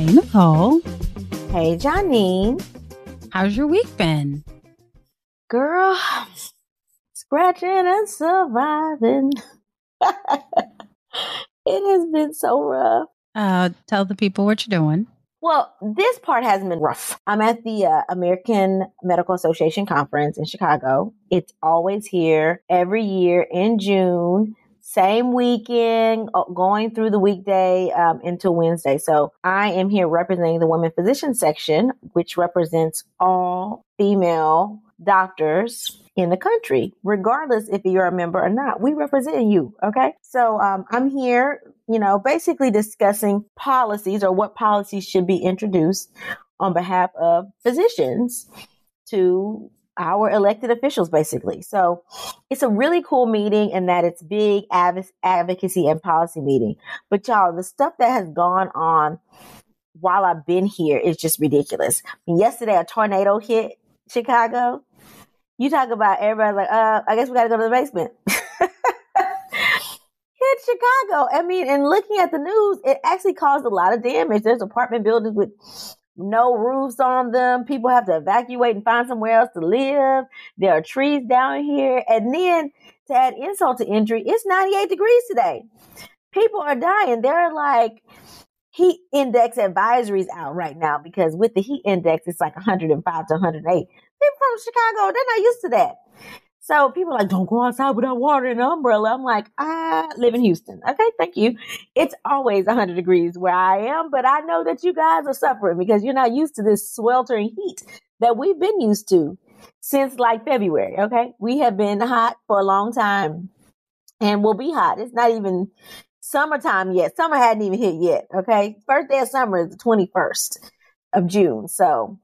Hey, Nicole. Hey, Janine. How's your week been? Girl, scratching and surviving. it has been so rough. Uh, tell the people what you're doing. Well, this part hasn't been rough. I'm at the uh, American Medical Association conference in Chicago. It's always here every year in June. Same weekend, uh, going through the weekday um, into Wednesday. So I am here representing the women physician section, which represents all female doctors in the country, regardless if you're a member or not. We represent you. Okay. So um, I'm here, you know, basically discussing policies or what policies should be introduced on behalf of physicians to our elected officials, basically. So it's a really cool meeting in that it's big advocacy and policy meeting. But y'all, the stuff that has gone on while I've been here is just ridiculous. yesterday, a tornado hit Chicago. You talk about everybody like, uh, I guess we got to go to the basement. hit Chicago. I mean, and looking at the news, it actually caused a lot of damage. There's apartment buildings with no roofs on them. People have to evacuate and find somewhere else to live. There are trees down here. And then to add insult to injury, it's 98 degrees today. People are dying. They're like heat index advisories out right now because with the heat index, it's like 105 to 108. People from Chicago, they're not used to that. So people like, don't go outside without water and an umbrella. I'm like, I live in Houston. Okay, thank you. It's always 100 degrees where I am, but I know that you guys are suffering because you're not used to this sweltering heat that we've been used to since like February. Okay, we have been hot for a long time and we'll be hot. It's not even summertime yet. Summer hadn't even hit yet. Okay, first day of summer is the 21st of June. So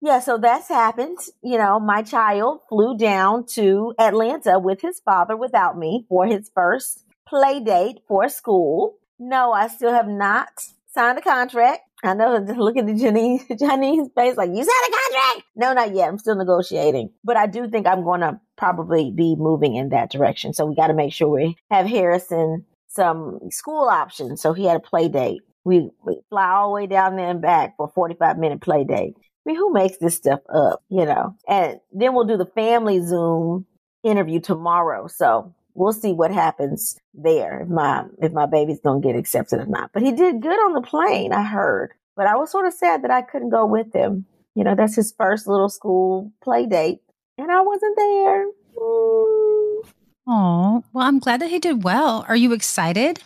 yeah, so that's happened. You know, my child flew down to Atlanta with his father without me for his first play date for school. No, I still have not signed a contract. I know, just look at the Janine, Janine's face like, you signed a contract? No, not yet. I'm still negotiating. But I do think I'm going to probably be moving in that direction. So we got to make sure we have Harrison some school options. So he had a play date. We, we fly all the way down there and back for a 45 minute play date. I mean, who makes this stuff up, you know? And then we'll do the family Zoom interview tomorrow. So we'll see what happens there. If my, if my baby's to get accepted or not. But he did good on the plane, I heard. But I was sort of sad that I couldn't go with him. You know, that's his first little school play date. And I wasn't there. Oh, well, I'm glad that he did well. Are you excited?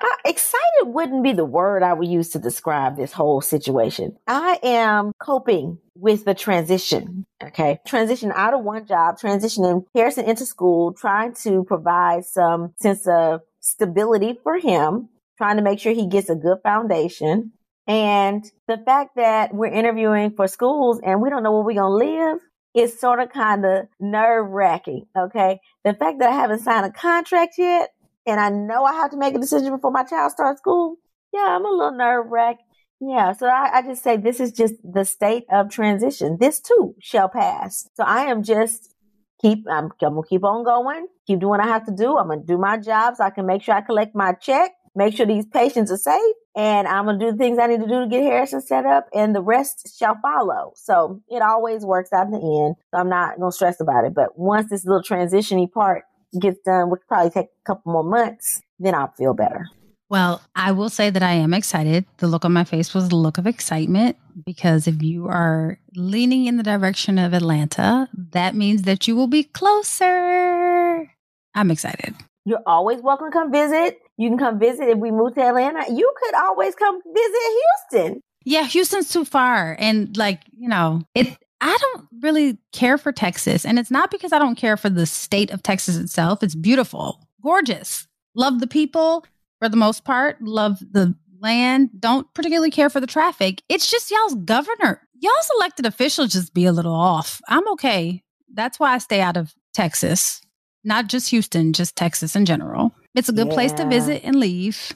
Uh, excited wouldn't be the word I would use to describe this whole situation. I am coping with the transition. Okay. Transition out of one job, transitioning Harrison into school, trying to provide some sense of stability for him, trying to make sure he gets a good foundation. And the fact that we're interviewing for schools and we don't know where we're going to live is sort of kind of nerve wracking. Okay. The fact that I haven't signed a contract yet and I know I have to make a decision before my child starts school, yeah, I'm a little nerve wracked. Yeah, so I, I, just say this is just the state of transition. This too shall pass. So I am just keep I'm, I'm gonna keep on going, keep doing what I have to do. I'm gonna do my job so I can make sure I collect my check, make sure these patients are safe, and I'm gonna do the things I need to do to get Harrison set up, and the rest shall follow. So it always works out in the end. So I'm not gonna stress about it. But once this little transitiony part gets done, which probably take a couple more months, then I'll feel better. Well, I will say that I am excited. The look on my face was the look of excitement because if you are leaning in the direction of Atlanta, that means that you will be closer. I'm excited. You're always welcome to come visit. You can come visit if we move to Atlanta. You could always come visit Houston. Yeah, Houston's too far. And like, you know, it I don't really care for Texas. And it's not because I don't care for the state of Texas itself. It's beautiful, gorgeous. Love the people for the most part, love the land, don't particularly care for the traffic. It's just y'all's governor. Y'all's elected officials just be a little off. I'm okay. That's why I stay out of Texas, not just Houston, just Texas in general. It's a good yeah. place to visit and leave.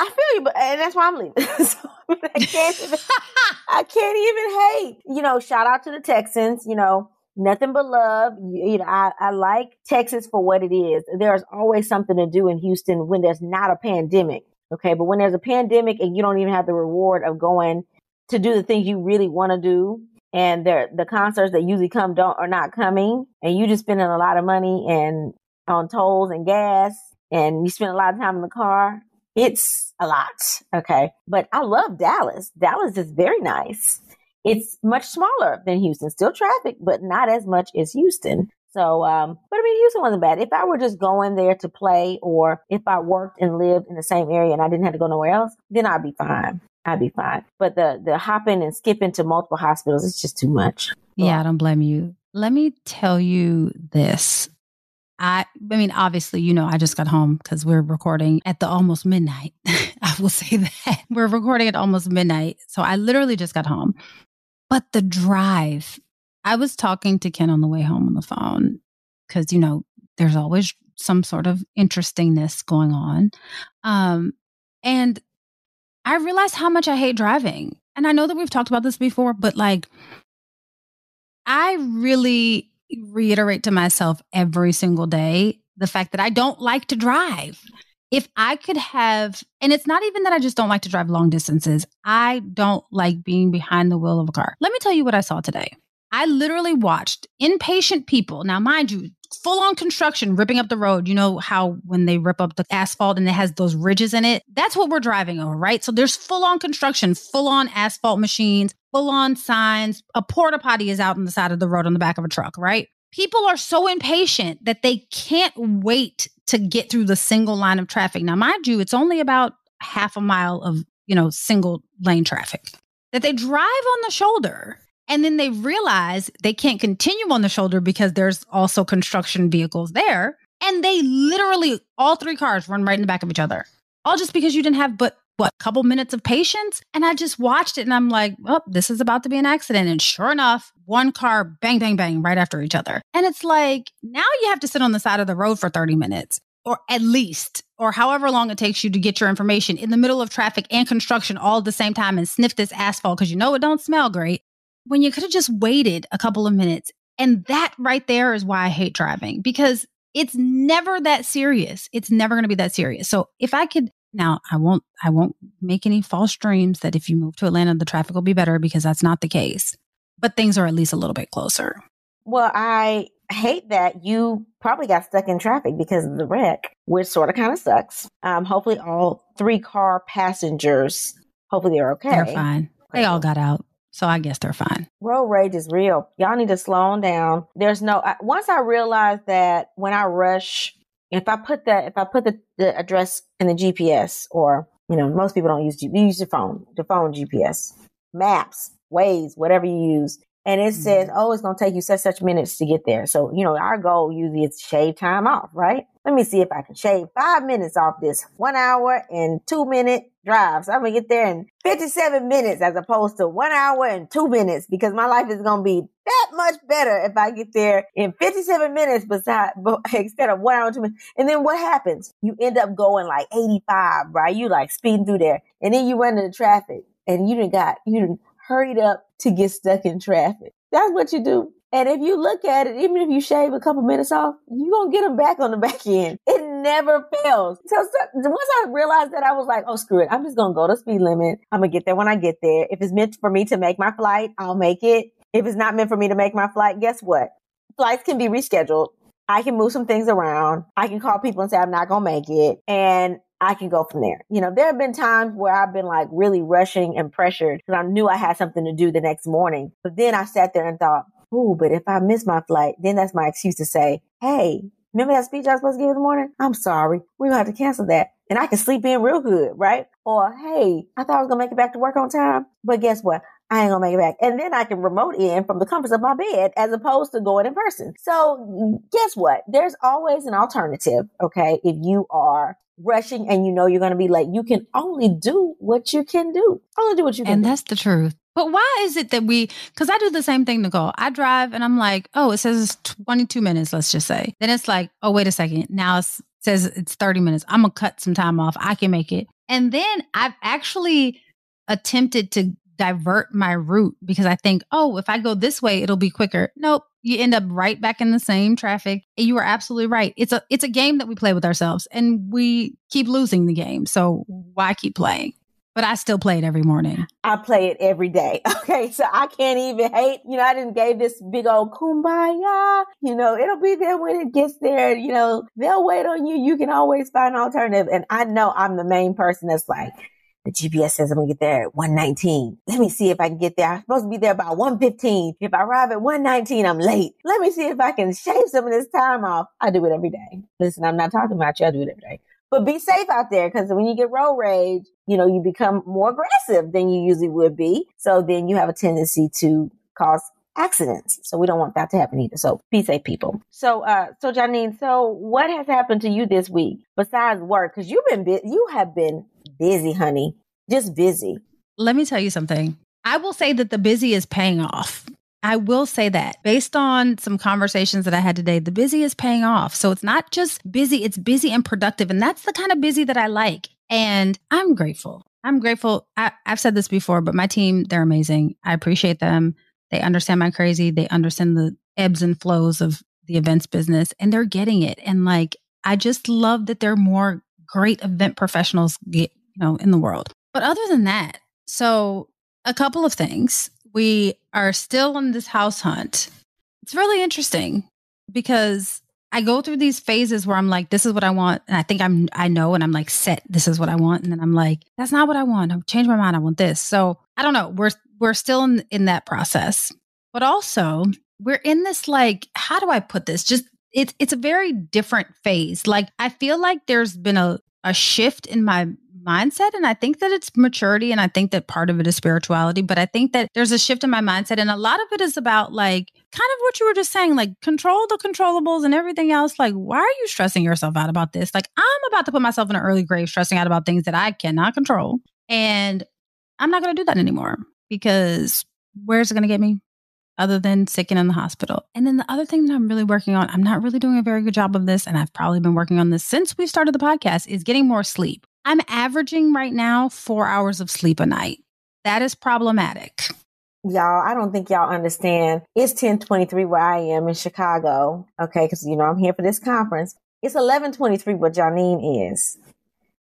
I feel you, but and that's why I'm leaving. so, I, can't even, I can't even hate. You know, shout out to the Texans. You know, nothing but love. You, you know, I, I like Texas for what it is. There's always something to do in Houston when there's not a pandemic. Okay. But when there's a pandemic and you don't even have the reward of going to do the things you really want to do, and there the concerts that usually come don't are not coming, and you just spending a lot of money and on tolls and gas, and you spend a lot of time in the car. It's a lot. Okay. But I love Dallas. Dallas is very nice. It's much smaller than Houston, still traffic, but not as much as Houston. So, um, but I mean, Houston wasn't bad. If I were just going there to play, or if I worked and lived in the same area and I didn't have to go nowhere else, then I'd be fine. I'd be fine. But the the hopping and skipping to multiple hospitals, it's just too much. Yeah, I don't blame you. Let me tell you this. I, I mean, obviously, you know, I just got home because we're recording at the almost midnight. I will say that we're recording at almost midnight. So I literally just got home. But the drive, I was talking to Ken on the way home on the phone because, you know, there's always some sort of interestingness going on. Um, and I realized how much I hate driving. And I know that we've talked about this before, but like, I really reiterate to myself every single day the fact that I don't like to drive if I could have, and it's not even that I just don't like to drive long distances, I don't like being behind the wheel of a car. Let me tell you what I saw today. I literally watched impatient people. Now, mind you, full on construction ripping up the road. You know how when they rip up the asphalt and it has those ridges in it? That's what we're driving over, right? So there's full on construction, full on asphalt machines, full on signs. A porta potty is out on the side of the road on the back of a truck, right? People are so impatient that they can't wait to get through the single line of traffic. Now, mind you, it's only about half a mile of, you know, single lane traffic that they drive on the shoulder and then they realize they can't continue on the shoulder because there's also construction vehicles there. And they literally, all three cars run right in the back of each other. All just because you didn't have but what, a couple minutes of patience? And I just watched it and I'm like, oh, this is about to be an accident. And sure enough, one car bang, bang, bang right after each other. And it's like, now you have to sit on the side of the road for 30 minutes or at least, or however long it takes you to get your information in the middle of traffic and construction all at the same time and sniff this asphalt because you know it don't smell great. When you could have just waited a couple of minutes. And that right there is why I hate driving because it's never that serious. It's never going to be that serious. So if I could now, I won't I won't make any false dreams that if you move to Atlanta the traffic will be better because that's not the case. But things are at least a little bit closer. Well, I hate that you probably got stuck in traffic because of the wreck, which sort of kind of sucks. Um, hopefully, all three car passengers, hopefully they're okay. They're fine. They all got out. So I guess they're fine. Road rage is real. Y'all need to slow down. There's no, I, once I realized that when I rush if I put that, if I put the, the address in the GPS, or you know, most people don't use you use your phone, the phone GPS, maps, Waze, whatever you use, and it mm-hmm. says, oh, it's going to take you such such minutes to get there. So you know, our goal usually is shave time off, right? Let me see if I can shave five minutes off this one hour and two minute drive. So I'm gonna get there in 57 minutes as opposed to one hour and two minutes because my life is gonna be that much better if I get there in 57 minutes beside instead of one hour and two minutes. And then what happens? You end up going like 85, right? You like speeding through there, and then you run into traffic and you didn't got, you didn't hurried up to get stuck in traffic. That's what you do. And if you look at it, even if you shave a couple minutes off, you're going to get them back on the back end. It never fails. So, so once I realized that, I was like, oh, screw it. I'm just going to go to speed limit. I'm going to get there when I get there. If it's meant for me to make my flight, I'll make it. If it's not meant for me to make my flight, guess what? Flights can be rescheduled. I can move some things around. I can call people and say I'm not going to make it. And I can go from there. You know, there have been times where I've been like really rushing and pressured because I knew I had something to do the next morning. But then I sat there and thought, ooh, but if I miss my flight, then that's my excuse to say, hey, remember that speech I was supposed to give in the morning? I'm sorry. We're going to have to cancel that. And I can sleep in real good, right? Or, hey, I thought I was going to make it back to work on time. But guess what? I ain't gonna make it back. And then I can remote in from the comforts of my bed as opposed to going in person. So guess what? There's always an alternative. Okay. If you are rushing and you know you're going to be late, you can only do what you can do. Only do what you can and do. that's the truth. But why is it that we, because I do the same thing, Nicole. I drive and I'm like, oh, it says 22 minutes, let's just say. Then it's like, oh, wait a second. Now it says it's 30 minutes. I'm going to cut some time off. I can make it. And then I've actually attempted to divert my route because I think, oh, if I go this way, it'll be quicker. Nope. You end up right back in the same traffic. You are absolutely right. It's a it's a game that we play with ourselves and we keep losing the game. So why keep playing? But I still play it every morning. I play it every day. Okay. So I can't even hate. You know, I didn't gave this big old kumbaya. You know, it'll be there when it gets there. You know, they'll wait on you. You can always find an alternative. And I know I'm the main person that's like, the GPS says I'm gonna get there at 119. Let me see if I can get there. I'm supposed to be there by 115. If I arrive at 119, I'm late. Let me see if I can shave some of this time off. I do it every day. Listen, I'm not talking about you. I do it every day. But be safe out there because when you get road rage, you know, you become more aggressive than you usually would be. So then you have a tendency to cause accidents. So we don't want that to happen either. So be safe, people. So, uh, so Janine, so what has happened to you this week besides work? Because you've been, bu- you have been busy, honey, just busy. Let me tell you something. I will say that the busy is paying off. I will say that based on some conversations that I had today, the busy is paying off. So it's not just busy, it's busy and productive. And that's the kind of busy that I like. And I'm grateful. I'm grateful. I, have said this before, but my team, they're amazing. I appreciate them. They understand my crazy. They understand the ebbs and flows of the events business and they're getting it. And like, I just love that they're more great event professionals get, you know, in the world. But other than that, so a couple of things. We are still on this house hunt. It's really interesting because I go through these phases where I'm like, this is what I want. And I think I'm, I know, and I'm like, set, this is what I want. And then I'm like, that's not what I want. I've changed my mind. I want this. So I don't know. We're, we're still in, in that process, but also we're in this, like, how do I put this? Just, it's, it's a very different phase. Like, I feel like there's been a, a shift in my mindset. And I think that it's maturity. And I think that part of it is spirituality. But I think that there's a shift in my mindset. And a lot of it is about like kind of what you were just saying, like control the controllables and everything else. Like, why are you stressing yourself out about this? Like, I'm about to put myself in an early grave stressing out about things that I cannot control. And I'm not going to do that anymore because where's it going to get me? Other than sick and in the hospital. And then the other thing that I'm really working on, I'm not really doing a very good job of this, and I've probably been working on this since we started the podcast, is getting more sleep. I'm averaging right now four hours of sleep a night. That is problematic. Y'all, I don't think y'all understand. It's 1023 where I am in Chicago. Okay. Cause you know, I'm here for this conference. It's 1123 where Janine is.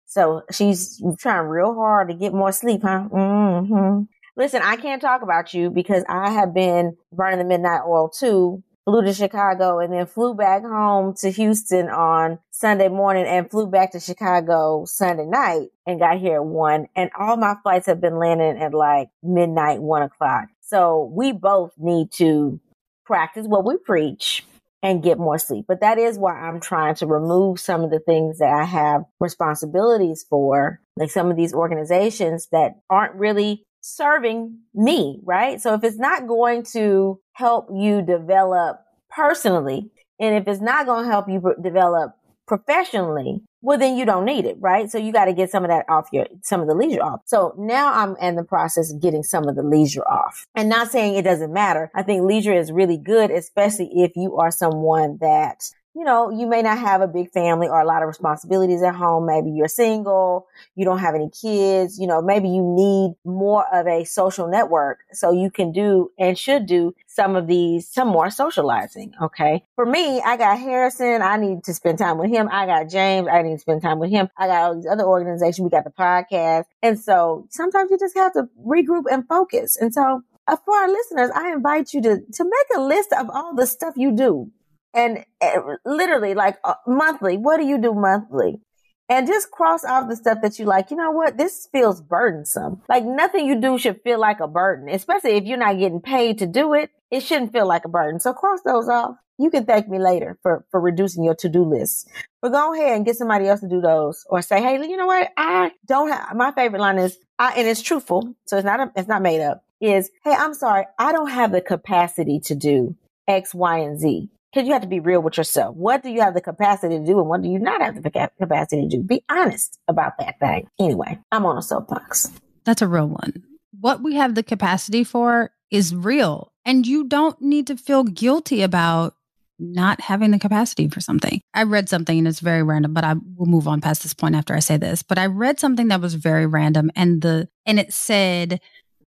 So she's trying real hard to get more sleep, huh? Mm-hmm. Listen, I can't talk about you because I have been burning the midnight oil too flew to Chicago and then flew back home to Houston on Sunday morning and flew back to Chicago Sunday night and got here at one. And all my flights have been landing at like midnight, one o'clock. So we both need to practice what we preach and get more sleep. But that is why I'm trying to remove some of the things that I have responsibilities for, like some of these organizations that aren't really serving me, right? So if it's not going to help you develop personally, and if it's not going to help you develop professionally, well, then you don't need it, right? So you got to get some of that off your, some of the leisure off. So now I'm in the process of getting some of the leisure off and not saying it doesn't matter. I think leisure is really good, especially if you are someone that you know, you may not have a big family or a lot of responsibilities at home. Maybe you're single, you don't have any kids, you know, maybe you need more of a social network so you can do and should do some of these, some more socializing. Okay. For me, I got Harrison. I need to spend time with him. I got James. I need to spend time with him. I got all these other organizations. We got the podcast. And so sometimes you just have to regroup and focus. And so uh, for our listeners, I invite you to, to make a list of all the stuff you do and uh, literally like uh, monthly. What do you do monthly? And just cross off the stuff that you like. You know what? This feels burdensome. Like nothing you do should feel like a burden, especially if you're not getting paid to do it. It shouldn't feel like a burden. So cross those off. You can thank me later for, for reducing your to-do list. But go ahead and get somebody else to do those or say, Hey, you know what? I don't have, my favorite line is, I, and it's truthful. So it's not, a, it's not made up is, Hey, I'm sorry. I don't have the capacity to do X, Y, and Z because you have to be real with yourself. What do you have the capacity to do and what do you not have the capacity to do? Be honest about that thing. Anyway, I'm on a soapbox. That's a real one. What we have the capacity for is real. And you don't need to feel guilty about not having the capacity for something. I read something and it's very random, but I will move on past this point after I say this. But I read something that was very random and the and it said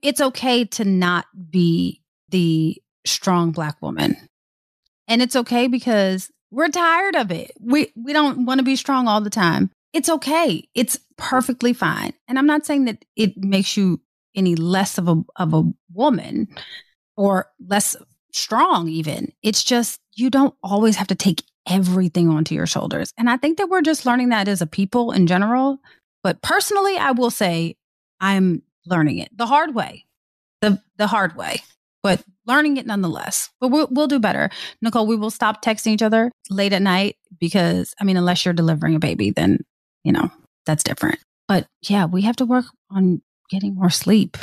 it's okay to not be the strong black woman. And it's okay because we're tired of it. We we don't want to be strong all the time. It's okay. It's perfectly fine. And I'm not saying that it makes you any less of a of a woman or less strong even. It's just you don't always have to take everything onto your shoulders. And I think that we're just learning that as a people in general. But personally, I will say I'm learning it the hard way. The the hard way but learning it nonetheless. But we'll, we'll do better. Nicole, we will stop texting each other late at night because, I mean, unless you're delivering a baby, then, you know, that's different. But yeah, we have to work on getting more sleep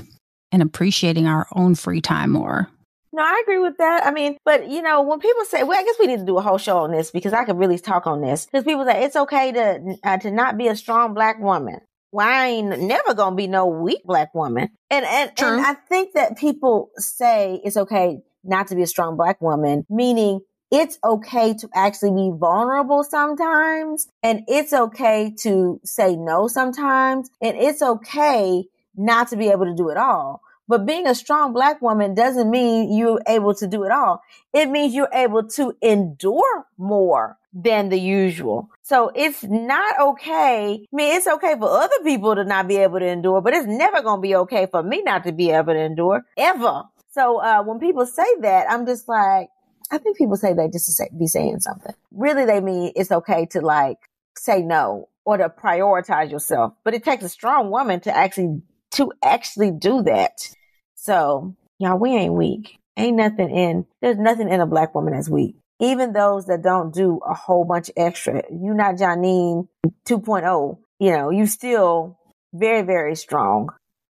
and appreciating our own free time more. No, I agree with that. I mean, but you know, when people say, well, I guess we need to do a whole show on this because I could really talk on this. Because people say it's okay to uh, to not be a strong black woman well, I ain't never gonna be no weak black woman. And and, and I think that people say it's okay not to be a strong black woman, meaning it's okay to actually be vulnerable sometimes and it's okay to say no sometimes and it's okay not to be able to do it all. But being a strong black woman doesn't mean you're able to do it all. It means you're able to endure more than the usual. So it's not okay. I mean, it's okay for other people to not be able to endure, but it's never going to be okay for me not to be able to endure ever. So, uh, when people say that, I'm just like, I think people say that just to say, be saying something. Really, they mean it's okay to like say no or to prioritize yourself. But it takes a strong woman to actually, to actually do that. So, y'all, we ain't weak. Ain't nothing in, there's nothing in a black woman that's weak even those that don't do a whole bunch extra, you not Janine 2.0, you know, you still very, very strong.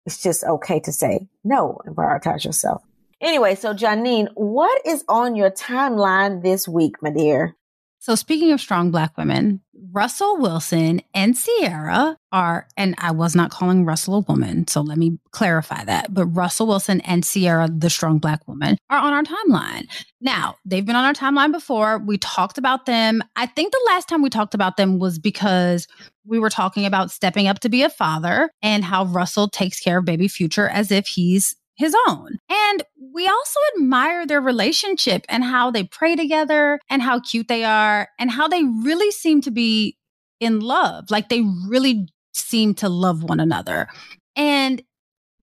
It's just okay to say no and prioritize yourself. Anyway, so Janine, what is on your timeline this week, my dear? So, speaking of strong Black women, Russell Wilson and Ciara are, and I was not calling Russell a woman, so let me clarify that. But Russell Wilson and Ciara, the strong Black woman, are on our timeline. Now, they've been on our timeline before. We talked about them. I think the last time we talked about them was because we were talking about stepping up to be a father and how Russell takes care of baby future as if he's his own. And we also admire their relationship and how they pray together and how cute they are and how they really seem to be in love. Like they really seem to love one another. And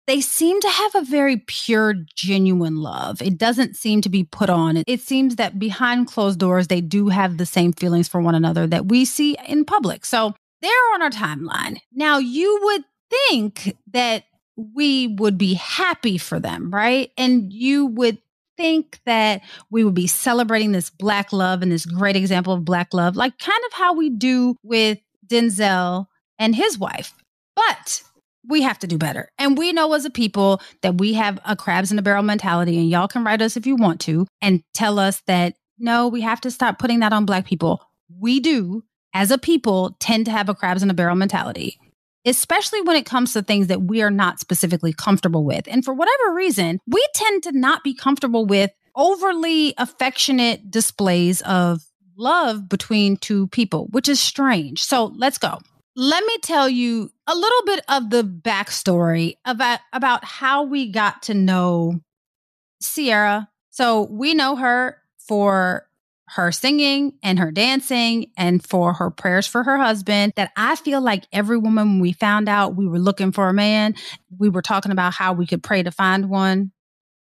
they seem to have a very pure, genuine love. It doesn't seem to be put on. It seems that behind closed doors, they do have the same feelings for one another that we see in public. So they're on our timeline. Now, you would think that we would be happy for them, right? And you would think that we would be celebrating this black love and this great example of black love, like kind of how we do with Denzel and his wife. But we have to do better. And we know as a people that we have a crabs in a barrel mentality. And y'all can write us if you want to and tell us that no, we have to stop putting that on black people. We do, as a people, tend to have a crabs in a barrel mentality especially when it comes to things that we are not specifically comfortable with. And for whatever reason, we tend to not be comfortable with overly affectionate displays of love between two people, which is strange. So let's go. Let me tell you a little bit of the backstory about, about how we got to know Ciara. So we know her for her singing and her dancing and for her prayers for her husband that I feel like every woman we found out we were looking for a man, we were talking about how we could pray to find one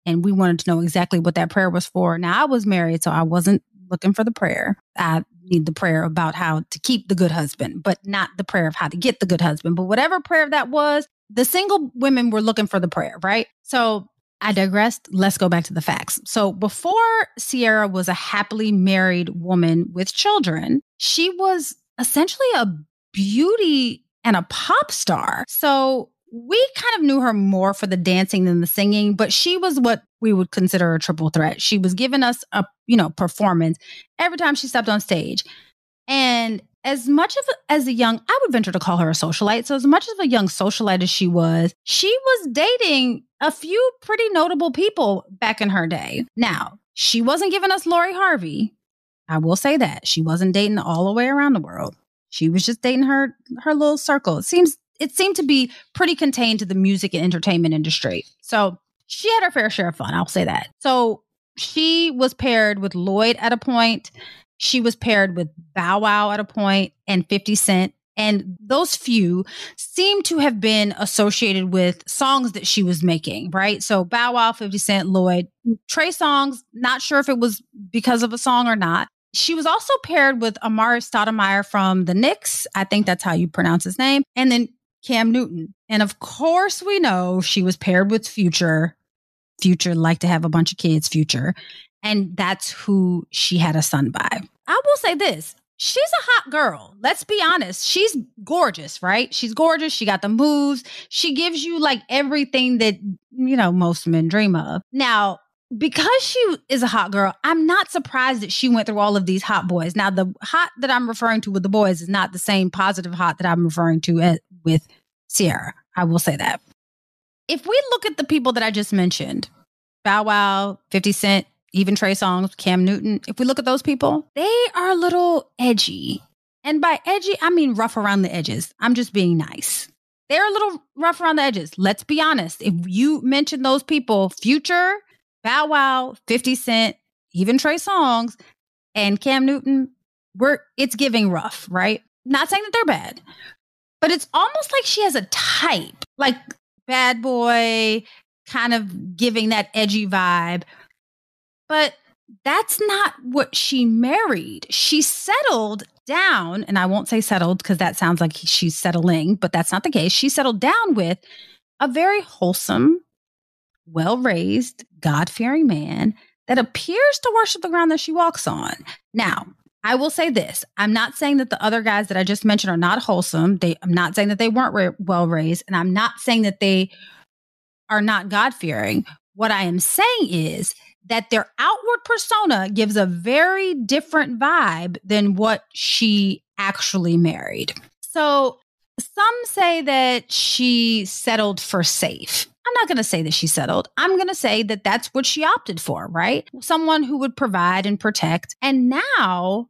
and we wanted to know exactly what that prayer was for. Now I was married so I wasn't looking for the prayer. I need the prayer about how to keep the good husband, but not the prayer of how to get the good husband. But whatever prayer that was, the single women were looking for the prayer, right? So I digressed. Let's go back to the facts. So before Ciara was a happily married woman with children, she was essentially a beauty and a pop star. So we kind of knew her more for the dancing than the singing, but she was what we would consider a triple threat. She was giving us a, you know, performance every time she stepped on stage. And as much of as a young, I would venture to call her a socialite. So as much of a young socialite as she was, she was dating a few pretty notable people back in her day. Now, she wasn't giving us Lori Harvey. I will say that. She wasn't dating all the way around the world. She was just dating her her little circle. It seems it seemed to be pretty contained to the music and entertainment industry. So she had her fair share of fun, I'll say that. So she was paired with Lloyd at a point. She was paired with Bow Wow at a point and 50 Cent. And those few seem to have been associated with songs that she was making, right? So Bow Wow, 50 Cent, Lloyd, Trey Songz, not sure if it was because of a song or not. She was also paired with Amar'e Stoudemire from the Knicks. I think that's how you pronounce his name. And then Cam Newton. And of course, we know she was paired with Future. Future liked to have a bunch of kids, Future. And that's who she had a son by. I will say this she's a hot girl. Let's be honest. She's gorgeous, right? She's gorgeous. She got the moves. She gives you like everything that, you know, most men dream of. Now, because she is a hot girl, I'm not surprised that she went through all of these hot boys. Now, the hot that I'm referring to with the boys is not the same positive hot that I'm referring to at, with Ciara. I will say that. If we look at the people that I just mentioned, Bow Wow, 50 Cent, even Trey Songz, Cam Newton, if we look at those people, they are a little edgy. And by edgy, I mean rough around the edges. I'm just being nice. They're a little rough around the edges. Let's be honest. If you mention those people, Future, Bow Wow, 50 Cent, even Trey Songz, and Cam Newton, we're it's giving rough, right? Not saying that they're bad, but it's almost like she has a type, like bad boy, kind of giving that edgy vibe. But that's not what she married. She settled down, and I won't say settled because that sounds like she's settling, but that's not the case. She settled down with a very wholesome, well raised, God fearing man that appears to worship the ground that she walks on. Now, I will say this. I'm not saying that the other guys that I just mentioned are not wholesome. They I'm not saying that they weren't well raised and I'm not saying that they are not God fearing. What I am saying is that their outward persona gives a very different vibe than what she actually married. So some say that she settled for safe. I'm not going to say that she settled. I'm going to say that that's what she opted for, right? Someone who would provide and protect. And now,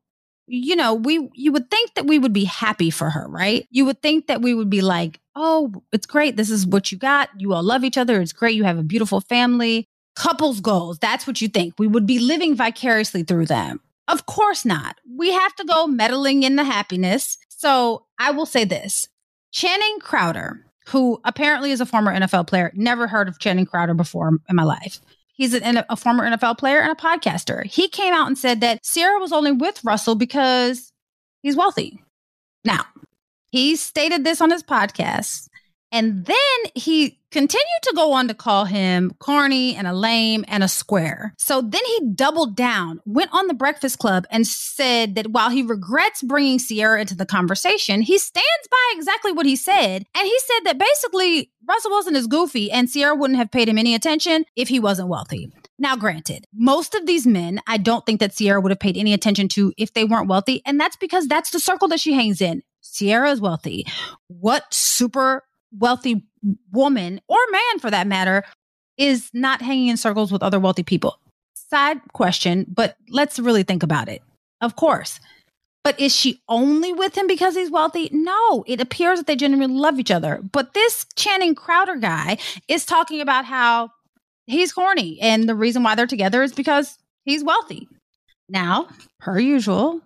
you know, we you would think that we would be happy for her, right? You would think that we would be like, "Oh, it's great. This is what you got. You all love each other. It's great. You have a beautiful family." Couples goals. That's what you think. We would be living vicariously through them. Of course not. We have to go meddling in the happiness. So, I will say this. Channing Crowder who apparently is a former NFL player. Never heard of Channing Crowder before in my life. He's an, a former NFL player and a podcaster. He came out and said that Ciara was only with Russell because he's wealthy. Now, he stated this on his podcast. And then he continued to go on to call him corny and a lame and a square. So then he doubled down, went on the Breakfast Club, and said that while he regrets bringing Ciara into the conversation, he stands by exactly what he said. And he said that basically Russell wasn't as goofy and Ciara wouldn't have paid him any attention if he wasn't wealthy. Now, granted, most of these men, I don't think that Ciara would have paid any attention to if they weren't wealthy. And that's because that's the circle that she hangs in. Ciara is wealthy. What super wealthy woman or man for that matter is not hanging in circles with other wealthy people. Side question, but let's really think about it. Of course. But is she only with him because he's wealthy? No, it appears that they genuinely love each other. But this Channing Crowder guy is talking about how he's horny. And the reason why they're together is because he's wealthy. Now, per usual,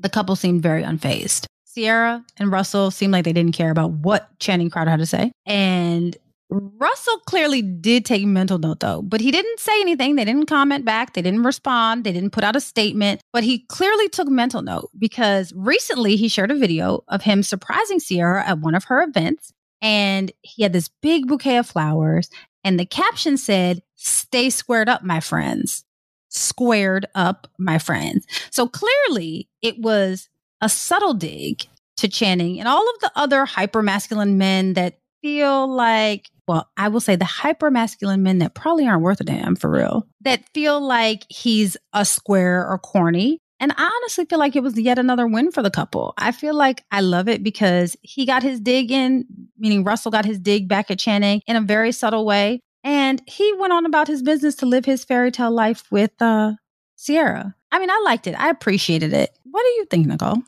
the couple seemed very unfazed. Ciara and Russell seemed like they didn't care about what Channing Crowder had to say. And Russell clearly did take mental note though, but he didn't say anything. They didn't comment back. They didn't respond. They didn't put out a statement, but he clearly took mental note because recently he shared a video of him surprising Ciara at one of her events. And he had this big bouquet of flowers. And the caption said, Stay squared up, my friends. Squared up, my friends. So clearly it was a subtle dig to Channing and all of the other hyper masculine men that feel like, well, I will say the hyper masculine men that probably aren't worth a damn for real, that feel like he's a square or corny. And I honestly feel like it was yet another win for the couple. I feel like I love it because he got his dig in, meaning Russell got his dig back at Channing in a very subtle way. And he went on about his business to live his fairy tale life with uh, Ciara. I mean, I liked it. I appreciated it. What do you think, Nicole?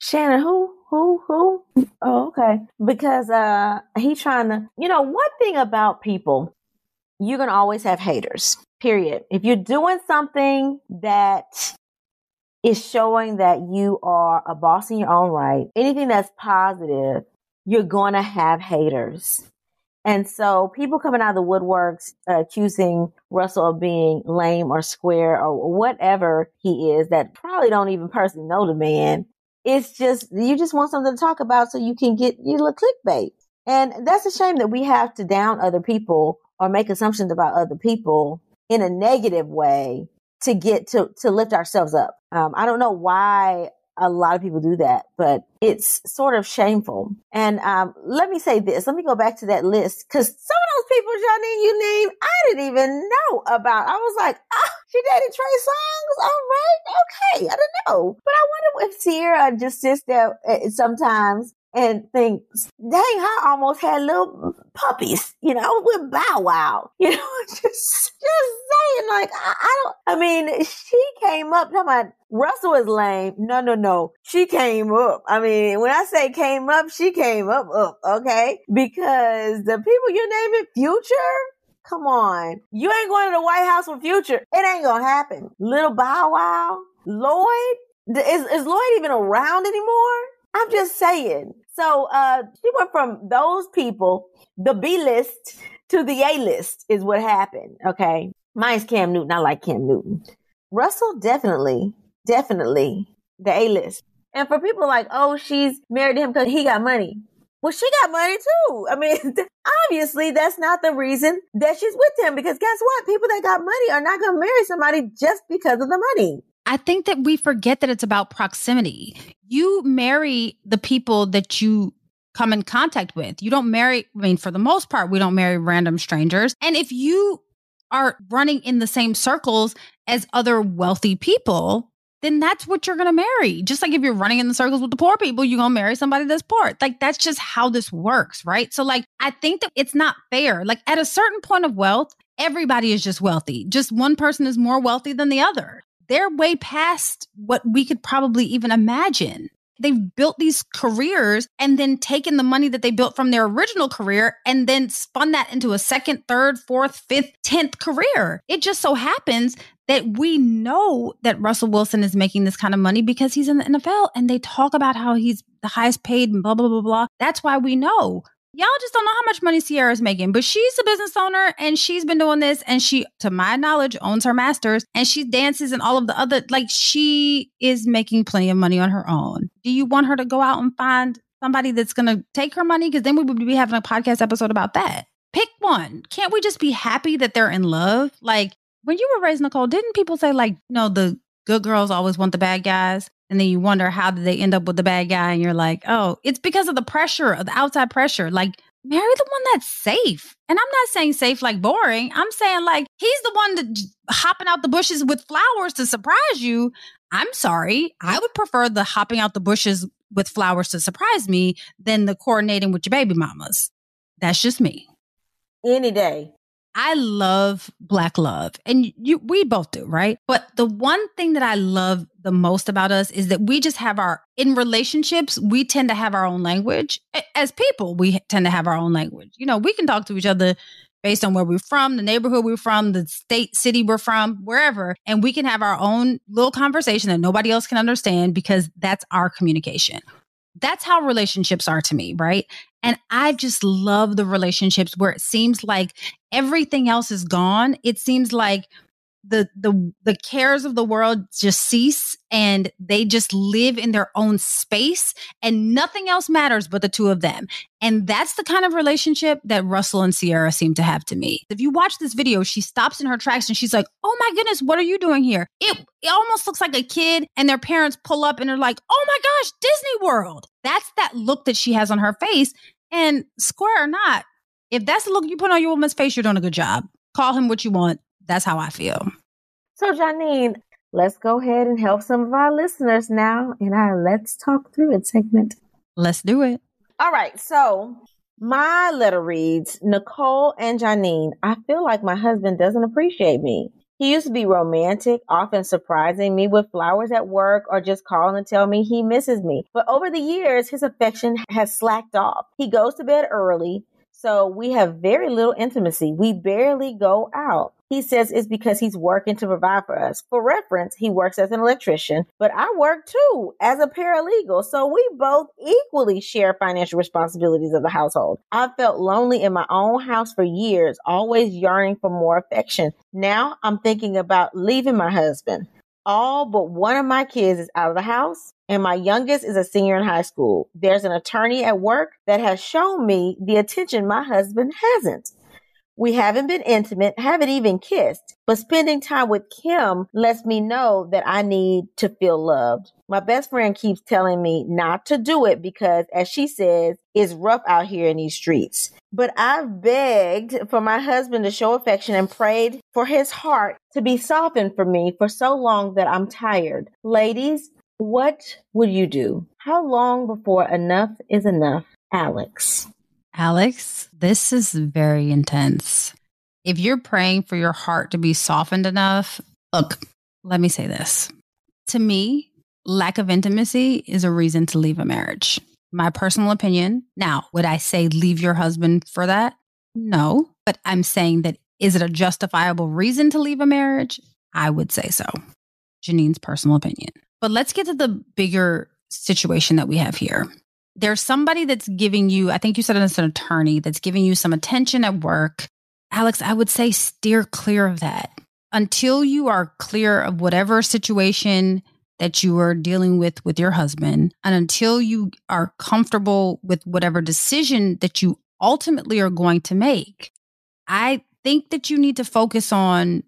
Shannon, who? Who? Who? Oh, okay. Because uh he's trying to you know, one thing about people, you're gonna always have haters. Period. If you're doing something that is showing that you are a boss in your own right, anything that's positive, you're gonna have haters. And so people coming out of the woodworks uh, accusing Russell of being lame or square or whatever he is that probably don't even personally know the man it's just you just want something to talk about so you can get your little clickbait. And that's a shame that we have to down other people or make assumptions about other people in a negative way to get to to lift ourselves up. Um, I don't know why a lot of people do that, but it's sort of shameful. And um, let me say this. Let me go back to that list because some of those people, Janine, you named, I didn't even know about. I was like, ah, she dated Trey Songz. All right, okay, I don't know. But I wonder if Ciara just sits there eh, sometimes and thinks, dang, I almost had little puppies, you know, with Bow Wow, you know, just, just saying, like, I, I, don't, I mean, she came up talking about Russell is lame. No, no, no. She came up. I mean, when I say came up, she came up, up, okay? Because the people you're naming Future, come on. You ain't going to the White House with Future. It ain't gonna happen. Little Bow Wow, Lloyd, is, is Lloyd even around anymore? I'm just saying. So uh, she went from those people, the B list, to the A list is what happened. Okay. Mine's Cam Newton. I like Cam Newton. Russell definitely, definitely the A list. And for people like, oh, she's married to him because he got money. Well, she got money too. I mean, obviously that's not the reason that she's with him because guess what? People that got money are not going to marry somebody just because of the money. I think that we forget that it's about proximity. You marry the people that you come in contact with. You don't marry, I mean, for the most part, we don't marry random strangers. And if you are running in the same circles as other wealthy people, then that's what you're going to marry. Just like if you're running in the circles with the poor people, you're going to marry somebody that's poor. Like that's just how this works, right? So, like, I think that it's not fair. Like, at a certain point of wealth, everybody is just wealthy. Just one person is more wealthy than the other they're way past what we could probably even imagine. They've built these careers and then taken the money that they built from their original career and then spun that into a second, third, fourth, fifth, tenth career. It just so happens that we know that Russell Wilson is making this kind of money because he's in the NFL and they talk about how he's the highest paid and blah, blah, blah, blah. That's why we know. Y'all just don't know how much money is making, but she's a business owner and she's been doing this and she, to my knowledge, owns her masters and she dances and all of the other, like she is making plenty of money on her own. Do you want her to go out and find somebody that's to take her money? Because then we would be having a podcast episode about that. Pick one. Can't we just be happy that they're in love? Like when you were raised, Nicole, didn't people say like, you know, the good girls always want the bad guys? And then you wonder how did they end up with the bad guy? And you're like, oh, it's because of the pressure, of the outside pressure. Like, marry the one that's safe. And I'm not saying safe like boring. I'm saying like he's the one that hopping out the bushes with flowers to surprise you. I'm sorry. I would prefer the hopping out the bushes with flowers to surprise me than the coordinating with your baby mamas. That's just me. Any day. I love black love and you we both do, right? But the one thing that I love the most about us is that we just have our in relationships, we tend to have our own language. As people, we tend to have our own language. You know, we can talk to each other based on where we're from, the neighborhood we're from, the state, city we're from, wherever. And we can have our own little conversation that nobody else can understand because that's our communication. That's how relationships are to me, right? And I just love the relationships where it seems like everything else is gone. It seems like the the the cares of the world just cease and they just live in their own space and nothing else matters but the two of them. And that's the kind of relationship that russell and Ciara seem to have to me. If you watch this video she stops in her tracks and she's like oh my goodness what are you doing here? It, it almost looks like a kid and their parents pull up and they're like oh my gosh disney world. That's that look that she has on her face. And square or not if that's the look you put on your woman's face you're doing a good job. Call him what you want that's how I feel. So, Janine, let's go ahead and help some of our listeners now in our Let's Talk Through It segment. Let's do it. All right. So, my letter reads Nicole and Janine, I feel like my husband doesn't appreciate me. He used to be romantic, often surprising me with flowers at work or just calling to tell me he misses me. But over the years, his affection has slacked off. He goes to bed early, so we have very little intimacy. We barely go out. He says it's because he's working to provide for us. For reference, he works as an electrician, but I work too as a paralegal. So we both equally share financial responsibilities of the household. I felt lonely in my own house for years, always yearning for more affection. Now I'm thinking about leaving my husband. All but one of my kids is out of the house and my youngest is a senior in high school. There's an attorney at work that has shown me the attention my husband hasn't. We haven't been intimate, haven't even kissed, but spending time with Kim lets me know that I need to feel loved. My best friend keeps telling me not to do it because, as she says, it's rough out here in these streets. But I've begged for my husband to show affection and prayed for his heart to be softened for me for so long that I'm tired. Ladies, what would you do? How long before enough is enough? Alex. Alex, this is very intense. If you're praying for your heart to be softened enough, look, let me say this. To me, lack of intimacy is a reason to leave a marriage. My personal opinion. Now, would I say leave your husband for that? No, but I'm saying that is it a justifiable reason to leave a marriage? I would say so. Janine's personal opinion. But let's get to the bigger situation that we have here. There's somebody that's giving you, I think you said it's an attorney that's giving you some attention at work. Alex, I would say steer clear of that until you are clear of whatever situation that you are dealing with with your husband and until you are comfortable with whatever decision that you ultimately are going to make. I think that you need to focus on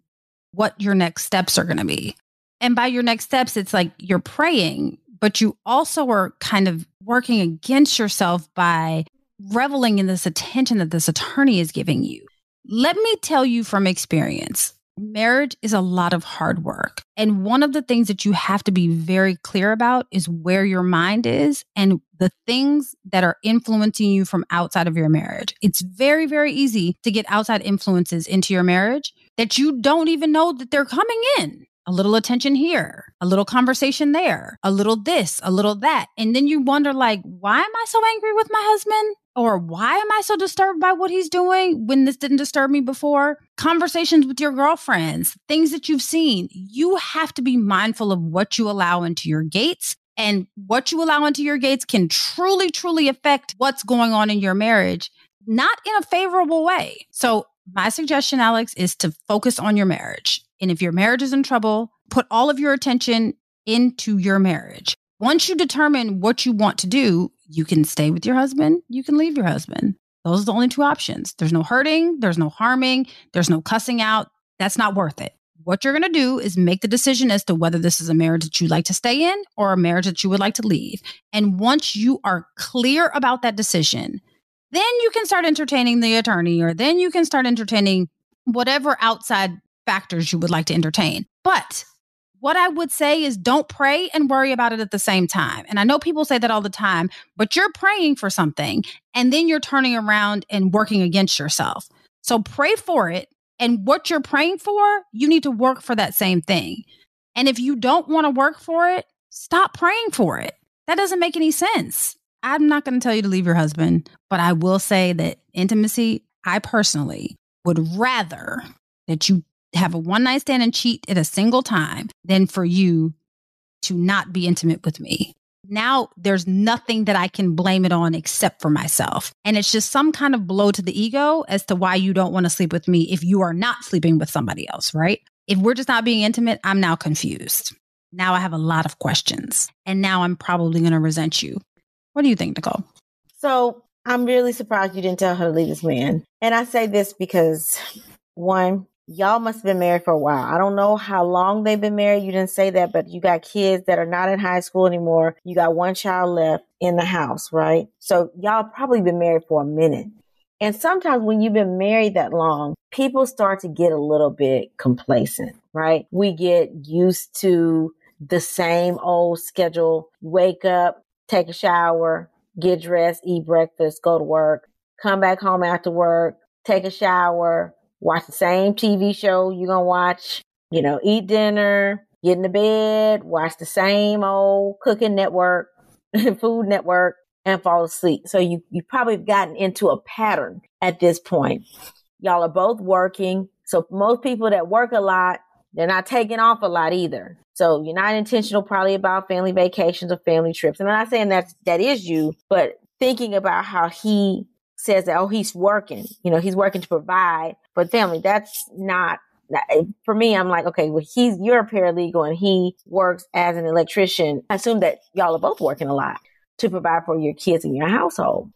what your next steps are going to be. And by your next steps, it's like you're praying, but you also are kind of working against yourself by reveling in this attention that this attorney is giving you. Let me tell you from experience marriage is a lot of hard work. And one of the things that you have to be very clear about is where your mind is and the things that are influencing you from outside of your marriage. It's very, very easy to get outside influences into your marriage that you don't even know that they're coming in a little attention here, a little conversation there, a little this, a little that. And then you wonder, like, why am I so angry with my husband? Or why am I so disturbed by what he's doing when this didn't disturb me before? Conversations with your girlfriends, things that you've seen. You have to be mindful of what you allow into your gates. And what you allow into your gates can truly, truly affect what's going on in your marriage, not in a favorable way. So, my suggestion, Alex, is to focus on your marriage and if your marriage is in trouble, put all of your attention into your marriage. Once you determine what you want to do, you can stay with your husband, you can leave your husband. Those are the only two options. There's no hurting, there's no harming, there's no cussing out. That's not worth it. What you're going to do is make the decision as to whether this is a marriage that you'd like to stay in or a marriage that you would like to leave. And once you are clear about that decision, then you can start entertaining the attorney or then you can start entertaining whatever outside factors you would like to entertain. But what I would say is don't pray and worry about it at the same time. And I know people say that all the time, but you're praying for something and then you're turning around and working against yourself. So pray for it And what you're praying for, you need to work for that same thing. And if you don't want to work for it, stop praying for it. That doesn't make any sense. I'm not going to tell you to leave your husband, but I will say that intimacy, I personally would rather that you have a one night stand and cheat at a single time than for you to not be intimate with me. Now there's nothing that I can blame it on except for myself. And it's just some kind of blow to the ego as to why you don't want to sleep with me if you are not sleeping with somebody else, right? If we're just not being intimate, I'm now confused. Now I have a lot of questions. And now I'm probably going to resent you. What do you think, Nicole? So I'm really surprised you didn't tell her to leave this man. And I say this because one, y'all must have been married for a while. I don't know how long they've been married. You didn't say that, but you got kids that are not in high school anymore. You got one child left in the house, right? So y'all probably been married for a minute. And sometimes when you've been married that long, people start to get a little bit complacent, right? We get used to the same old schedule. Wake up, take a shower, get dressed, eat breakfast, go to work, come back home after work, take a shower, watch the same TV show you're going to watch, you know, eat dinner, get in the bed, watch the same old cooking network, food network, and fall asleep. So you, you probably gotten into a pattern at this point. Y'all are both working. So most people that work a lot, they're not taking off a lot either. So you're not intentional probably about family vacations or family trips. And I'm not saying that that is you, but thinking about how he says that, oh, he's working, you know, he's working to provide the family. That's not for me, I'm like, okay, well, he's you're a paralegal and he works as an electrician. I assume that y'all are both working a lot to provide for your kids and your household.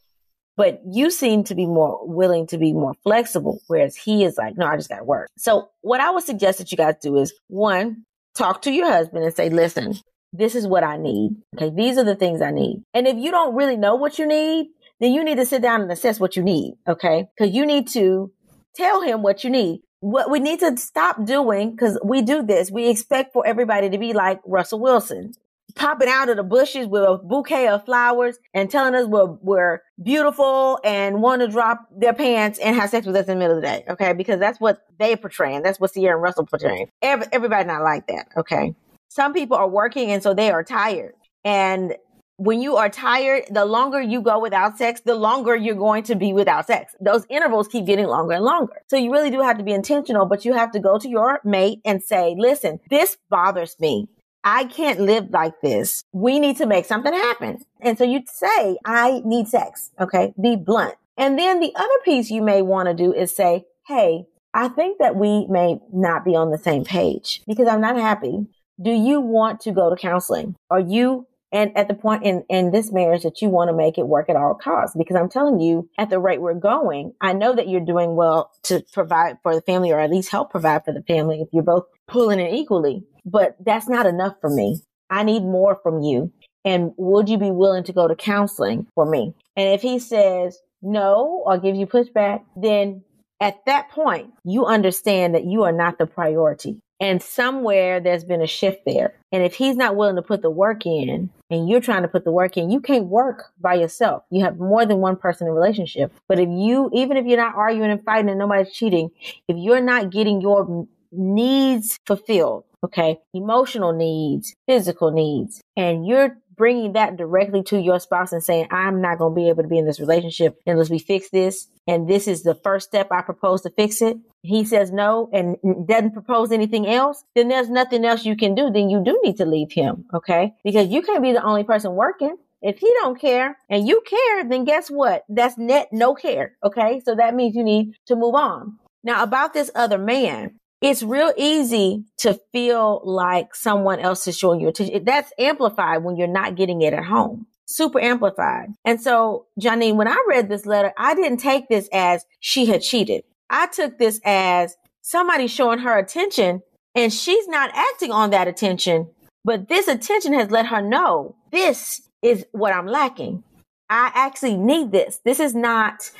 But you seem to be more willing to be more flexible, whereas he is like, no, I just got to work. So what I would suggest that you guys do is one, talk to your husband and say, listen, this is what I need. Okay. These are the things I need. And if you don't really know what you need, then you need to sit down and assess what you need. Okay. Cause you need to tell him what you need. What we need to stop doing, because we do this, we expect for everybody to be like Russell Wilson, popping out of the bushes with a bouquet of flowers and telling us we're, we're beautiful and want to drop their pants and have sex with us in the middle of the day. Okay. Because that's what they portraying. That's what Ciara and Russell portraying. Every, everybody not like that. Okay. Some people are working and so they are tired. And when you are tired, the longer you go without sex, the longer you're going to be without sex. Those intervals keep getting longer and longer. So you really do have to be intentional, but you have to go to your mate and say, listen, this bothers me. I can't live like this. We need to make something happen. And so you'd say, I need sex. Okay. Be blunt. And then the other piece you may want to do is say, Hey, I think that we may not be on the same page because I'm not happy. Do you want to go to counseling? Are you and at the point in, in this marriage that you want to make it work at all costs. Because I'm telling you, at the rate we're going, I know that you're doing well to provide for the family or at least help provide for the family if you're both pulling it equally. But that's not enough for me. I need more from you. And would you be willing to go to counseling for me? And if he says no or gives you pushback, then at that point, you understand that you are not the priority. And somewhere there's been a shift there. And if he's not willing to put the work in and you're trying to put the work in, you can't work by yourself. You have more than one person in a relationship. But if you, even if you're not arguing and fighting and nobody's cheating, if you're not getting your needs fulfilled, okay, emotional needs, physical needs, and you're bringing that directly to your spouse and saying, I'm not going to be able to be in this relationship unless we fix this. And this is the first step I propose to fix it. He says no and doesn't propose anything else. Then there's nothing else you can do. Then you do need to leave him. Okay. Because you can't be the only person working. If he don't care and you care, then guess what? That's net no care. Okay. So that means you need to move on. Now about this other man, it's real easy to feel like someone else is showing you attention. That's amplified when you're not getting it at home. Super amplified. And so, Janine, when I read this letter, I didn't take this as she had cheated. I took this as somebody showing her attention and she's not acting on that attention, but this attention has let her know this is what I'm lacking. I actually need this. This is not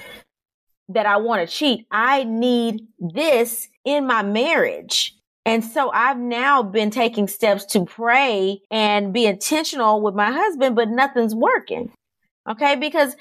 that I want to cheat. I need this in my marriage. And so I've now been taking steps to pray and be intentional with my husband, but nothing's working. Okay. Because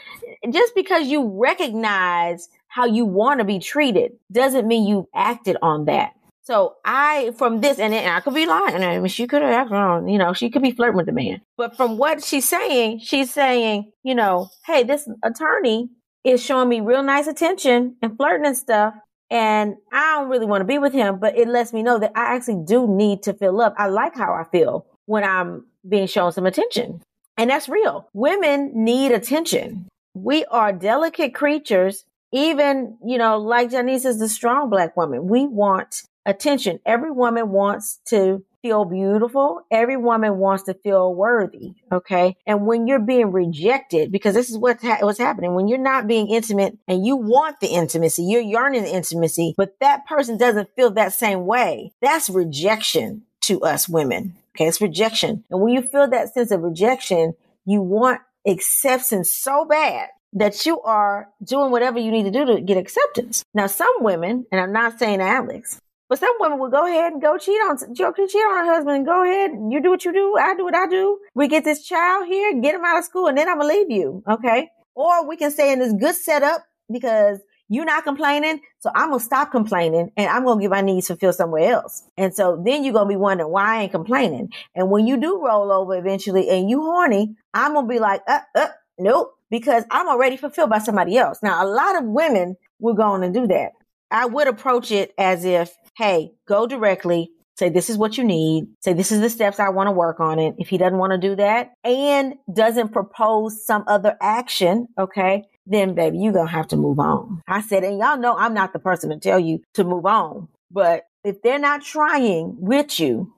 just because you recognize how you want to be treated doesn't mean you acted on that. So I, from this, and, I could be lying. I mean, she could have you know, she could be flirting with the man. But from what she's saying, she's saying, you know, hey, this attorney is showing me real nice attention and flirting and stuff. And I don't really want to be with him, but it lets me know that I actually do need to fill up. I like how I feel when I'm being shown some attention. And that's real. Women need attention. We are delicate creatures. Even, you know, like Janice is the strong black woman. We want attention. Every woman wants to feel beautiful. Every woman wants to feel worthy. Okay. And when you're being rejected, because this is what ha- what's happening, when you're not being intimate and you want the intimacy, you're yearning the intimacy, but that person doesn't feel that same way. That's rejection to us women. Okay. It's rejection. And when you feel that sense of rejection, you want acceptance so bad that you are doing whatever you need to do to get acceptance. Now, some women, and I'm not saying Alex, but some women will go ahead and go cheat on cheat on her husband and go ahead. You do what you do. I do what I do. We get this child here, get him out of school, and then I'm gonna leave you. Okay. Or we can stay in this good setup because you're not complaining. So I'm gonna stop complaining and I'm gonna get my needs fulfilled somewhere else. And so then you're gonna be wondering why I ain't complaining. And when you do roll over eventually and you horny, I'm gonna be like, uh, uh, nope, because I'm already fulfilled by somebody else. Now, a lot of women will go on and do that. I would approach it as if hey, go directly, say this is what you need, say this is the steps I want to work on it. If he doesn't want to do that and doesn't propose some other action, okay, then baby, you're to have to move on. I said, and y'all know I'm not the person to tell you to move on, but if they're not trying with you,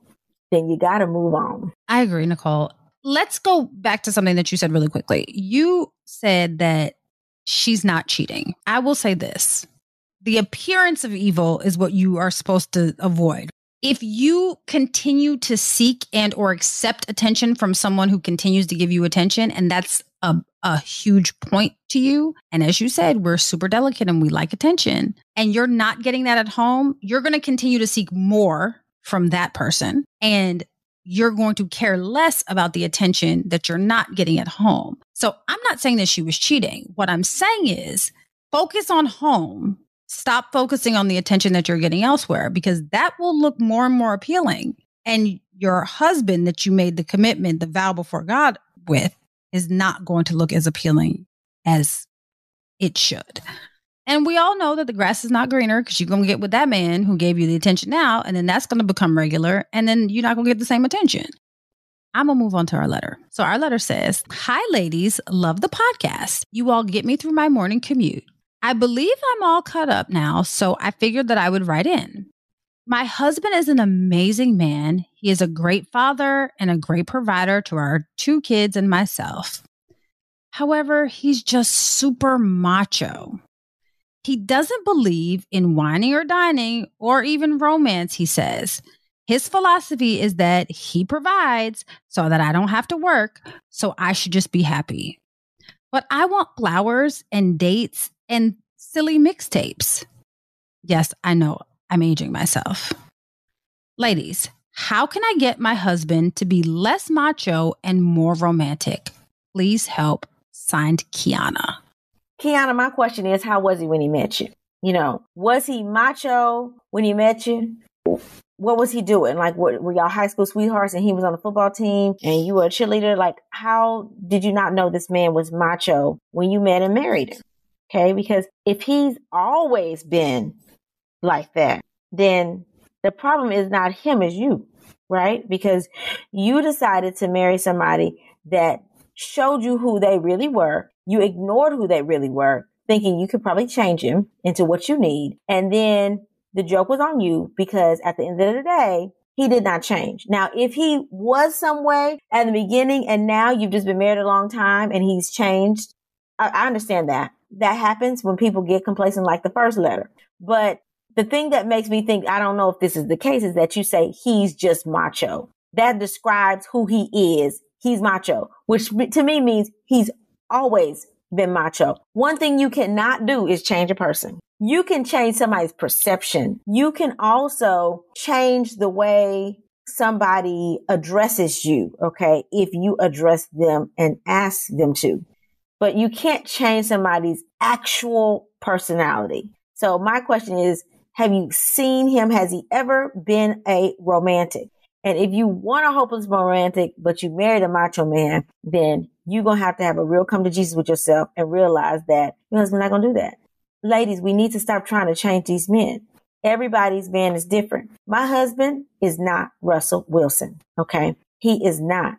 then you got to move on. I agree, Nicole. Let's go back to something that you said really quickly. You said that she's not cheating. I will say this the appearance of evil is what you are supposed to avoid. If you continue to seek and or accept attention from someone who continues to give you attention and that's a, a huge point to you. And as you said, we're super delicate and we like attention and you're not getting that at home. You're going to continue to seek more from that person and you're going to care less about the attention that you're not getting at home. So I'm not saying that she was cheating. What I'm saying is focus on home stop focusing on the attention that you're getting elsewhere because that will look more and more appealing. And your husband that you made the commitment, the vow before God with, is not going to look as appealing as it should. And we all know that the grass is not greener because you're going to get with that man who gave you the attention now, and then that's going to become regular, and then you're not going to get the same attention. I'm going to move on to our letter. So, our letter says Hi, ladies. Love the podcast. You all get me through my morning commute. I believe I'm all cut up now, so I figured that I would write in. My husband is an amazing man. He is a great father and a great provider to our two kids and myself. However, he's just super macho. He doesn't believe in wining or dining or even romance, he says. His philosophy is that he provides so that I don't have to work, so I should just be happy. But I want flowers and dates and silly mixtapes. Yes, I know I'm aging myself. Ladies, how can I get my husband to be less macho and more romantic? Please help. Signed, Kiana. Kiana, my question is how was he when he met you? You know, was he macho when he met you? What was he doing? Like, what, were y'all high school sweethearts and he was on the football team and you were a cheerleader? Like, how did you not know this man was macho when you met and married him? Okay. Because if he's always been like that, then the problem is not him, it's you, right? Because you decided to marry somebody that showed you who they really were. You ignored who they really were, thinking you could probably change him into what you need. And then the joke was on you because at the end of the day, he did not change. Now, if he was some way at the beginning and now you've just been married a long time and he's changed, I, I understand that that happens when people get complacent like the first letter. But the thing that makes me think, I don't know if this is the case, is that you say he's just macho. That describes who he is. He's macho, which to me means he's always been macho. One thing you cannot do is change a person. You can change somebody's perception. You can also change the way somebody addresses you. Okay. If you address them and ask them to. But you can't change somebody's actual personality. So my question is, have you seen him? Has he ever been a romantic? And if you want a hopeless romantic, but you married a macho man, then you're going to have to have a real come to Jesus with yourself and realize that your husband's not going to do that. Ladies, we need to stop trying to change these men. Everybody's man is different. My husband is not Russell Wilson. Okay. He is not.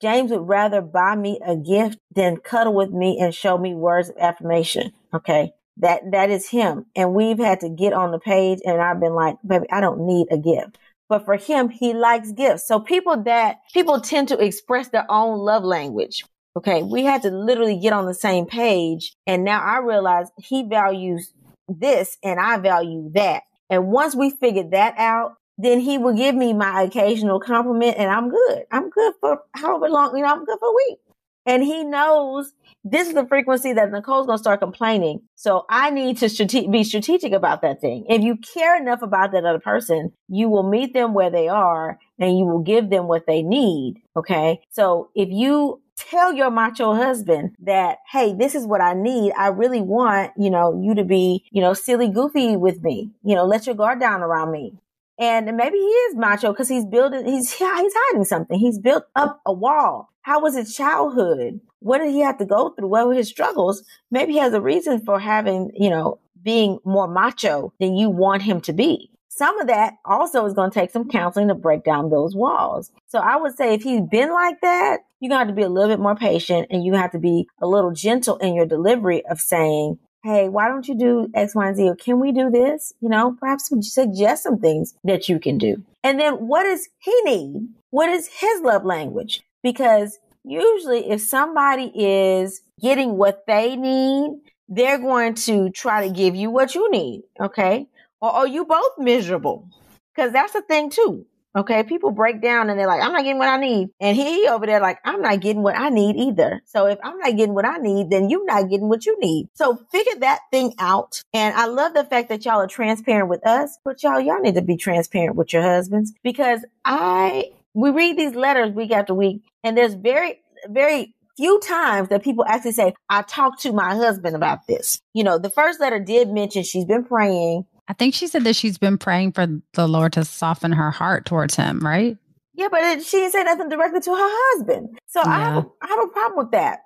James would rather buy me a gift than cuddle with me and show me words of affirmation. Okay. That, that is him. And we've had to get on the page and I've been like, baby, I don't need a gift. But for him, he likes gifts. So people that people tend to express their own love language. Okay. We had to literally get on the same page. And now I realize he values this and I value that. And once we figured that out, then he will give me my occasional compliment and I'm good. I'm good for however long, you know, I'm good for a week. And he knows this is the frequency that Nicole's going to start complaining. So I need to strate- be strategic about that thing. If you care enough about that other person, you will meet them where they are and you will give them what they need. Okay. So if you tell your macho husband that, Hey, this is what I need. I really want, you know, you to be, you know, silly goofy with me, you know, let your guard down around me. And maybe he is macho because he's building, he's, he's hiding something. He's built up a wall. How was his childhood? What did he have to go through? What were his struggles? Maybe he has a reason for having, you know, being more macho than you want him to be. Some of that also is going to take some counseling to break down those walls. So I would say if he's been like that, you're going to have to be a little bit more patient and you have to be a little gentle in your delivery of saying, hey, why don't you do X, Y, and Z? Or can we do this? You know, perhaps suggest some things that you can do. And then what does he need? What is his love language? Because usually if somebody is getting what they need, they're going to try to give you what you need. Okay. Or are you both miserable? Because that's the thing too. Okay. People break down and they're like, I'm not getting what I need. And he over there like, I'm not getting what I need either. So if I'm not getting what I need, then you're not getting what you need. So figure that thing out. And I love the fact that y'all are transparent with us, but y'all, y'all need to be transparent with your husbands because I, we read these letters week after week and there's very, very few times that people actually say, I talked to my husband about this. You know, the first letter did mention she's been praying I think she said that she's been praying for the Lord to soften her heart towards him, right? Yeah, but it, she didn't say nothing directly to her husband. So yeah. I, have a, I have a problem with that.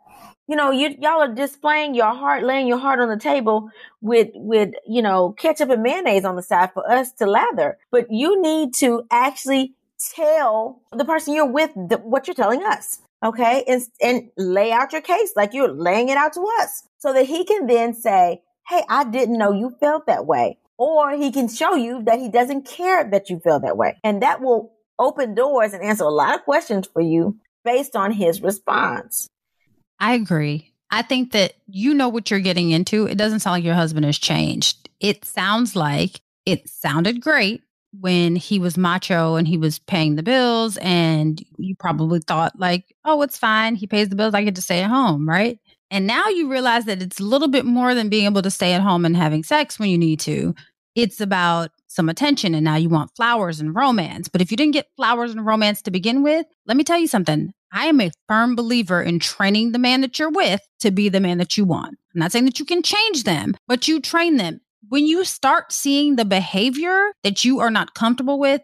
You know, you y'all are displaying your heart, laying your heart on the table with with you know ketchup and mayonnaise on the side for us to lather. But you need to actually tell the person you're with the, what you're telling us, okay? And and lay out your case like you're laying it out to us, so that he can then say, "Hey, I didn't know you felt that way." Or he can show you that he doesn't care that you feel that way. And that will open doors and answer a lot of questions for you based on his response. I agree. I think that you know what you're getting into. It doesn't sound like your husband has changed. It sounds like it sounded great when he was macho and he was paying the bills and you probably thought like, "Oh, it's fine. He pays the bills. I get to stay at home, right?" And now you realize that it's a little bit more than being able to stay at home and having sex when you need to it's about some attention and now you want flowers and romance. But if you didn't get flowers and romance to begin with, let me tell you something. I am a firm believer in training the man that you're with to be the man that you want. I'm not saying that you can change them, but you train them. When you start seeing the behavior that you are not comfortable with,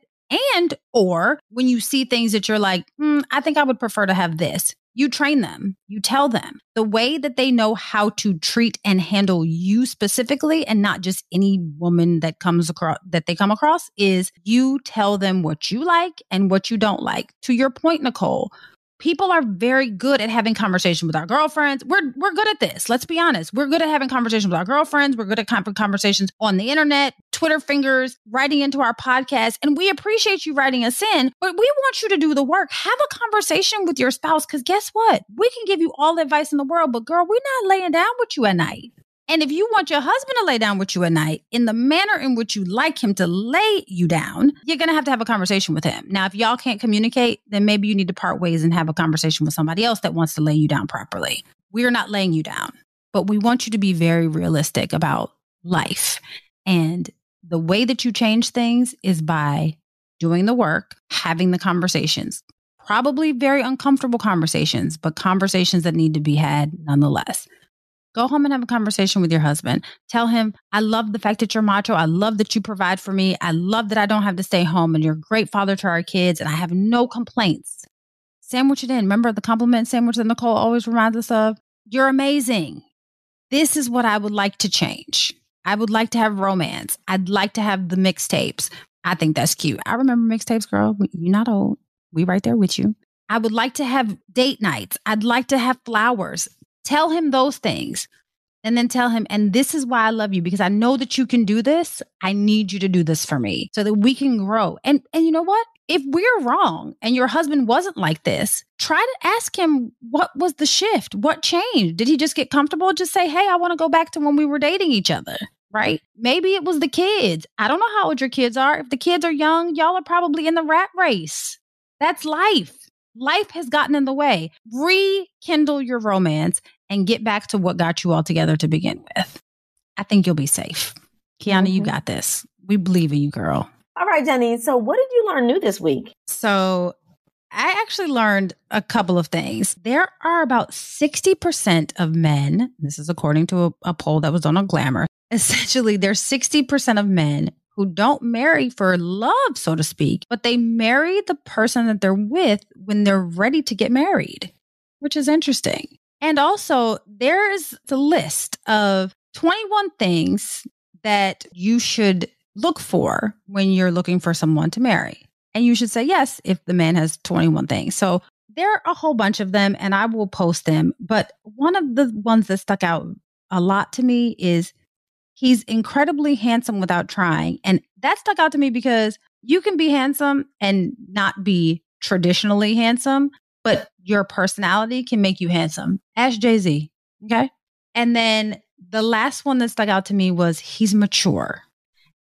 and or when you see things that you're like, mm, I think I would prefer to have this, you train them, you tell them the way that they know how to treat and handle you specifically and not just any woman that comes across that they come across is you tell them what you like and what you don't like. To your point, Nicole, people are very good at having conversation with our girlfriends. We're we're good at this. Let's be honest. We're good at having conversations with our girlfriends. We're good at conversations on the internet, Twitter fingers, writing into our podcast, and we appreciate you writing us in. But we want you to do the work. Have a conversation with your spouse because guess what? We can give you all the advice in the world, but girl, we're not laying down with you at night. And if you want your husband to lay down with you at night in the manner in which you like him to lay you down, you're going to have to have a conversation with him. Now, if y'all can't communicate, then maybe you need to part ways and have a conversation with somebody else that wants to lay you down properly. We're not laying you down, but we want you to be very realistic about life. And the way that you change things is by doing the work, having the conversations, Probably very uncomfortable conversations, but conversations that need to be had nonetheless. Go home and have a conversation with your husband. Tell him, I love the fact that you're macho. I love that you provide for me. I love that I don't have to stay home and you're a great father to our kids and I have no complaints. Sandwich it in. Remember the compliment sandwich that Nicole always reminds us of? You're amazing. This is what I would like to change. I would like to have romance. I'd like to have the mixtapes. I think that's cute. I remember mixtapes, girl. You're not old. We right there with you. I would like to have date nights. I'd like to have flowers. Tell him those things. And then tell him, and this is why I love you because I know that you can do this. I need you to do this for me so that we can grow. And and you know what? If we're wrong and your husband wasn't like this, try to ask him what was the shift? What changed? Did he just get comfortable? Just say, "Hey, I want to go back to when we were dating each other." Right? Maybe it was the kids. I don't know how old your kids are. If the kids are young, y'all are probably in the rat race. That's life. Life has gotten in the way. Rekindle your romance and get back to what got you all together to begin with. I think you'll be safe. Kiana, mm-hmm. you got this. We believe in you, girl. All right, Jenny. So, what did you learn new this week? So, I actually learned a couple of things. There are about 60% of men, this is according to a, a poll that was done on Glamour. Essentially, there's 60% of men who don't marry for love, so to speak, but they marry the person that they're with when they're ready to get married, which is interesting. And also, there's the list of 21 things that you should look for when you're looking for someone to marry. And you should say yes if the man has 21 things. So there are a whole bunch of them, and I will post them. But one of the ones that stuck out a lot to me is he's incredibly handsome without trying. And that stuck out to me because you can be handsome and not be traditionally handsome but your personality can make you handsome. Ask Jay Z. Okay. And then the last one that stuck out to me was he's mature.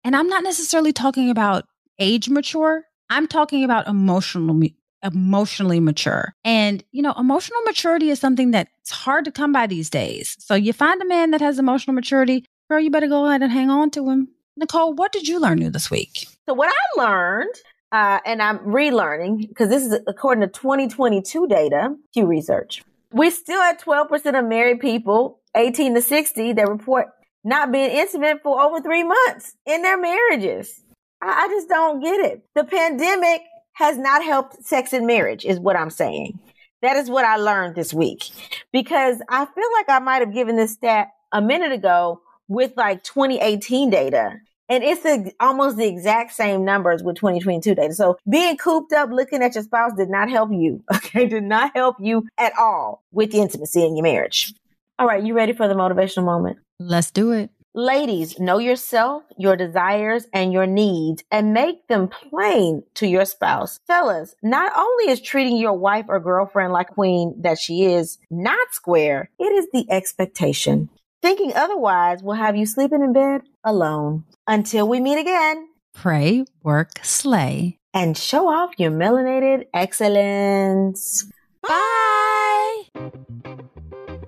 And I'm not necessarily talking about age mature, I'm talking about emotional emotionally mature. And, you know, emotional maturity is something that's hard to come by these days. So you find a man that has emotional maturity, girl, you better go ahead and hang on to him. Nicole, what did you learn new this week? So, what I learned uh, and I'm relearning because this is according to 2022 data, Pew Research. We're still at 12% of married people 18 to 60 that report not being intimate for over three months in their marriages. I, I just don't get it. The pandemic has not helped sex and marriage, is what I'm saying. That is what I learned this week because I feel like I might have given this stat a minute ago with like 2018 data. And it's the, almost the exact same numbers with 2022 data. So being cooped up, looking at your spouse did not help you. Okay. Did not help you at all with the intimacy in your marriage. All right. You ready for the motivational moment? Let's do it. Ladies, know yourself, your desires, and your needs and make them plain to your spouse. Fellas, not only is treating your wife or girlfriend like queen that she is not square, it is the expectation. Thinking otherwise will have you sleeping in bed alone. Until we meet again, pray, work, slay, and show off your melanated excellence. Bye.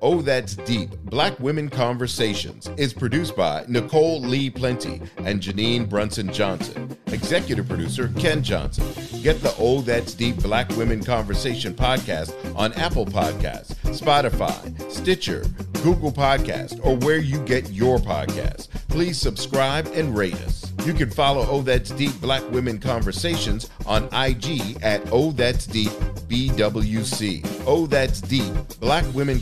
Oh, That's Deep Black Women Conversations is produced by Nicole Lee Plenty and Janine Brunson Johnson. Executive producer Ken Johnson. Get the Oh That's Deep Black Women Conversation podcast on Apple Podcasts, Spotify, Stitcher, Google Podcast, or where you get your podcasts. Please subscribe and rate us. You can follow Oh That's Deep Black Women Conversations on IG at Oh That's Deep BWC. Oh That's Deep Black Women